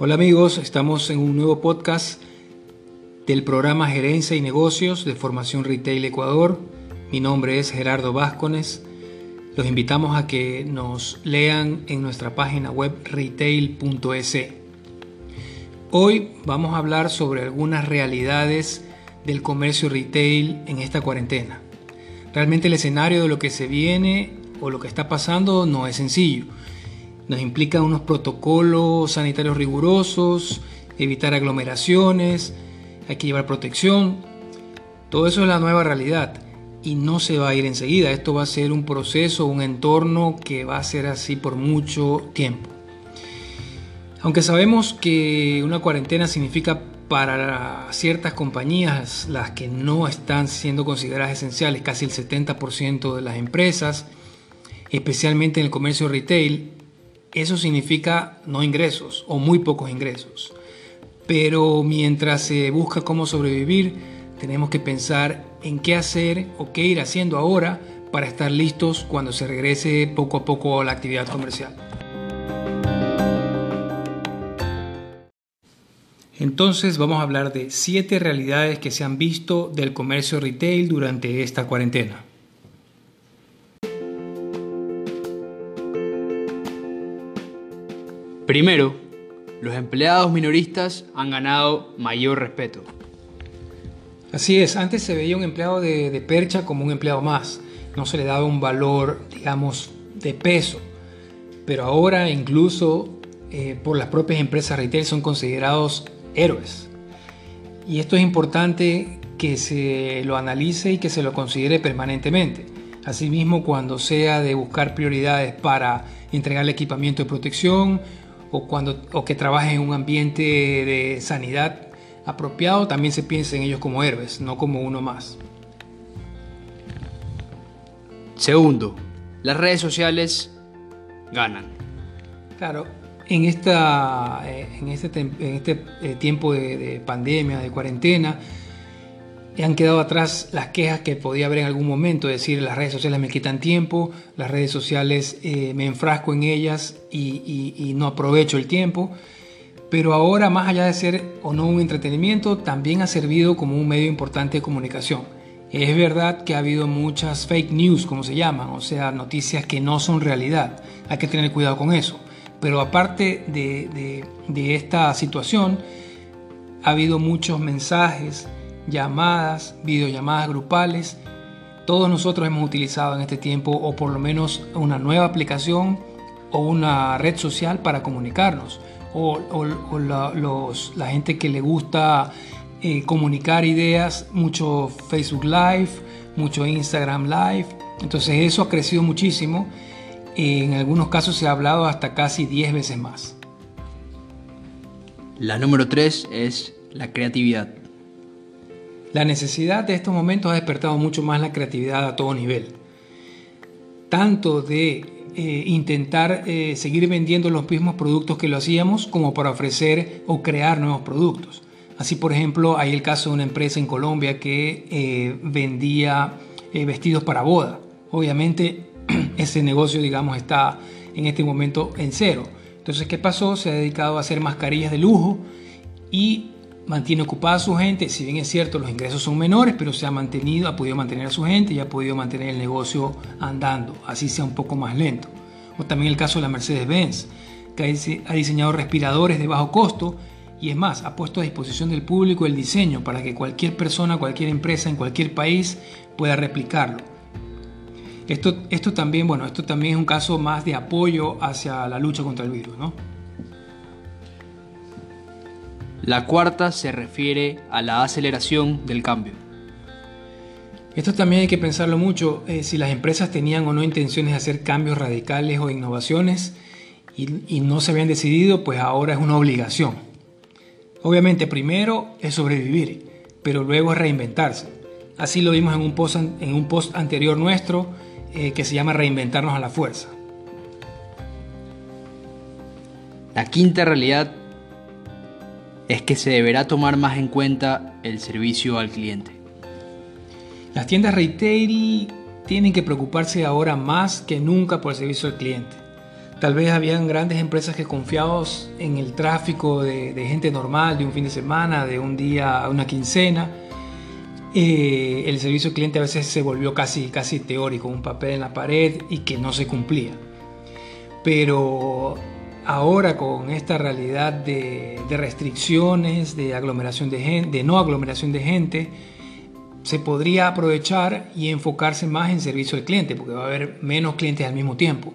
Hola amigos, estamos en un nuevo podcast del programa Gerencia y Negocios de Formación Retail Ecuador. Mi nombre es Gerardo Vázquez. Los invitamos a que nos lean en nuestra página web retail.es. Hoy vamos a hablar sobre algunas realidades del comercio retail en esta cuarentena. Realmente el escenario de lo que se viene o lo que está pasando no es sencillo nos implica unos protocolos sanitarios rigurosos, evitar aglomeraciones, hay que llevar protección. Todo eso es la nueva realidad y no se va a ir enseguida. Esto va a ser un proceso, un entorno que va a ser así por mucho tiempo. Aunque sabemos que una cuarentena significa para ciertas compañías, las que no están siendo consideradas esenciales, casi el 70% de las empresas, especialmente en el comercio retail, eso significa no ingresos o muy pocos ingresos. Pero mientras se busca cómo sobrevivir, tenemos que pensar en qué hacer o qué ir haciendo ahora para estar listos cuando se regrese poco a poco a la actividad comercial. Entonces vamos a hablar de siete realidades que se han visto del comercio retail durante esta cuarentena. Primero, los empleados minoristas han ganado mayor respeto. Así es, antes se veía un empleado de, percha como un empleado más, no se le daba un valor, digamos, de peso, pero ahora incluso eh, por las propias empresas retail son considerados héroes. Y esto es importante que se lo analice y que se lo considere permanentemente. Asimismo, cuando sea de buscar prioridades para entregarle equipamiento de protección o, cuando, o que trabajen en un ambiente de sanidad apropiado, también se piensa en ellos como héroes, no como uno más. Segundo, las redes sociales ganan. Claro, en, esta, eh, en este, en este eh, tiempo de pandemia, de cuarentena, han quedado atrás las quejas que podía haber en algún momento, es decir, las redes sociales me quitan tiempo, las redes sociales eh, me enfrasco en ellas y, no aprovecho el tiempo. Pero ahora, más allá de ser o no un entretenimiento, también ha servido como un medio importante de comunicación. Es verdad que ha habido muchas fake news, como se llaman, o sea, noticias que no son realidad. Hay que tener cuidado con eso. Pero aparte de, de esta situación, ha habido muchos mensajes, llamadas, videollamadas grupales. Todos nosotros hemos utilizado en este tiempo o por lo menos una nueva aplicación o una red social para comunicarnos. O, la, gente que le gusta eh, comunicar ideas, mucho Facebook Live, mucho Instagram Live. Entonces eso ha crecido muchísimo. En algunos casos se ha hablado hasta casi 10 veces más. La número 3 es la creatividad. La necesidad de estos momentos ha despertado mucho más la creatividad a todo nivel. Tanto de eh, intentar eh, seguir vendiendo los mismos productos que lo hacíamos como para ofrecer o crear nuevos productos. Así, por ejemplo, hay el caso de una empresa en Colombia que eh, vendía vestidos para boda. Obviamente, ese negocio, digamos, está en este momento en cero. Entonces, ¿qué pasó? Se ha dedicado a hacer mascarillas de lujo y mantiene ocupada a su gente, si bien es cierto los ingresos son menores, pero se ha mantenido, ha podido mantener a su gente y ha podido mantener el negocio andando, así sea un poco más lento. O también el caso de la Mercedes-Benz, que ha diseñado respiradores de bajo costo y es más, ha puesto a disposición del público el diseño para que cualquier persona, cualquier empresa en cualquier país pueda replicarlo. Esto, esto también, bueno, esto también es un caso más de apoyo hacia la lucha contra el virus, ¿no? La cuarta se refiere a la aceleración del cambio. Esto también hay que pensarlo mucho, eh, si las empresas tenían o no intenciones de hacer cambios radicales o innovaciones y, no se habían decidido, pues ahora es una obligación. Obviamente primero es sobrevivir, pero luego es reinventarse. Así lo vimos en un post, en un post anterior nuestro eh, que se llama Reinventarnos a la fuerza. La quinta realidad es que se deberá tomar más en cuenta el servicio al cliente. Las tiendas retail tienen que preocuparse ahora más que nunca por el servicio al cliente. Tal vez habían grandes empresas que confiados en el tráfico de, gente normal, de un fin de semana, de un día a una quincena, eh, el servicio al cliente a veces se volvió casi, casi teórico, un papel en la pared y que no se cumplía. Pero ahora con esta realidad de, restricciones, de aglomeración de gente, de no aglomeración de gente, se podría aprovechar y enfocarse más en servicio al cliente, porque va a haber menos clientes al mismo tiempo.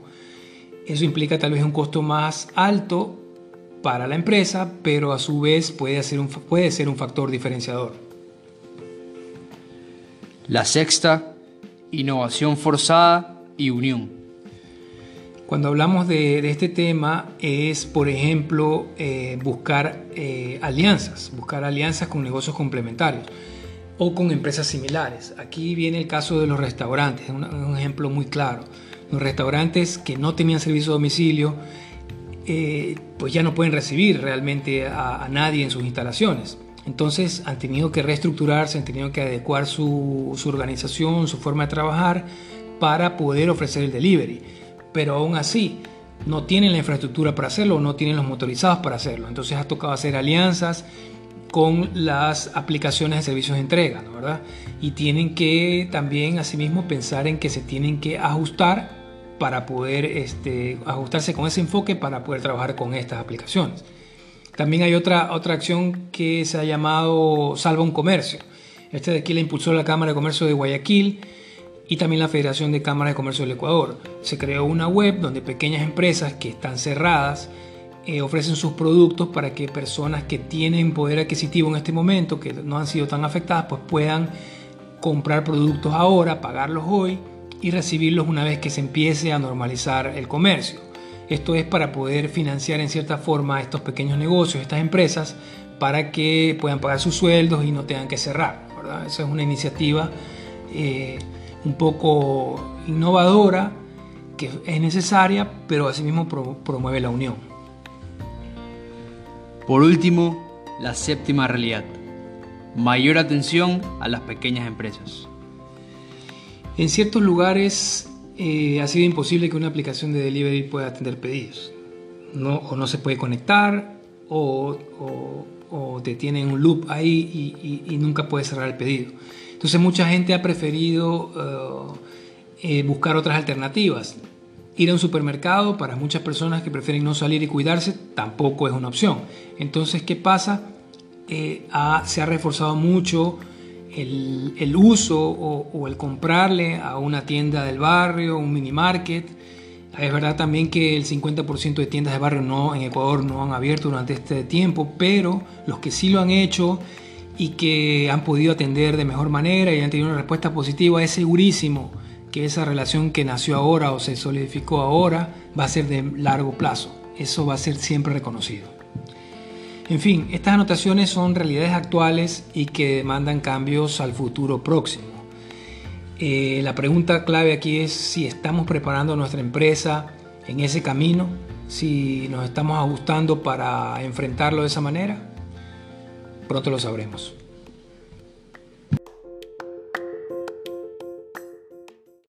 Eso implica tal vez un costo más alto para la empresa, pero a su vez puede ser un, puede ser un factor diferenciador. La sexta, innovación forzada y unión. Cuando hablamos de, este tema es, por ejemplo, eh, buscar eh, alianzas, buscar alianzas con negocios complementarios o con empresas similares. Aquí viene el caso de los restaurantes, un ejemplo muy claro los restaurantes que no tenían servicio de domicilio, eh, pues ya no pueden recibir realmente a, nadie en sus instalaciones. Entonces han tenido que reestructurarse, han tenido que adecuar su, organización, su forma de trabajar para poder ofrecer el delivery. Pero aún así, no tienen la infraestructura para hacerlo, no tienen los motorizados para hacerlo. Entonces ha tocado hacer alianzas con las aplicaciones de servicios de entrega, ¿no? ¿verdad? Y tienen que también asimismo pensar en que se tienen que ajustar para poder este, ajustarse con ese enfoque para poder trabajar con estas aplicaciones. También hay otra, otra acción que se ha llamado Salva un Comercio. Este de aquí la impulsó la Cámara de Comercio de Guayaquil y también la Federación de Cámaras de Comercio del Ecuador. Se creó una web donde pequeñas empresas que están cerradas eh, ofrecen sus productos para que personas que tienen poder adquisitivo en este momento, que no han sido tan afectadas, pues puedan comprar productos ahora, pagarlos hoy y recibirlos una vez que se empiece a normalizar el comercio. Esto es para poder financiar en cierta forma estos pequeños negocios, estas empresas, para que puedan pagar sus sueldos y no tengan que cerrar. ¿verdad? Esa es una iniciativa eh, un poco innovadora, que es necesaria, pero asimismo promueve la unión. Por último, la séptima realidad. Mayor atención a las pequeñas empresas. En ciertos lugares eh, ha sido imposible que una aplicación de delivery pueda atender pedidos. No, o no se puede conectar o, te tienen un loop ahí y, nunca puedes cerrar el pedido. Entonces mucha gente ha preferido eh, eh, buscar otras alternativas. Ir a un supermercado para muchas personas que prefieren no salir y cuidarse tampoco es una opción. Entonces, ¿qué pasa? se ha reforzado mucho el, uso o, el comprarle a una tienda del barrio, un mini market. Es verdad también que el 50% de tiendas de barrio no, en Ecuador no han abierto durante este tiempo, pero los que sí lo han hecho y que han podido atender de mejor manera y han tenido una respuesta positiva, es segurísimo que esa relación que nació ahora o se solidificó ahora va a ser de largo plazo. Eso va a ser siempre reconocido. En fin, estas anotaciones son realidades actuales y que demandan cambios al futuro próximo. Eh, la pregunta clave aquí es si estamos preparando nuestra empresa en ese camino, si nos estamos ajustando para enfrentarlo de esa manera. Pronto lo sabremos.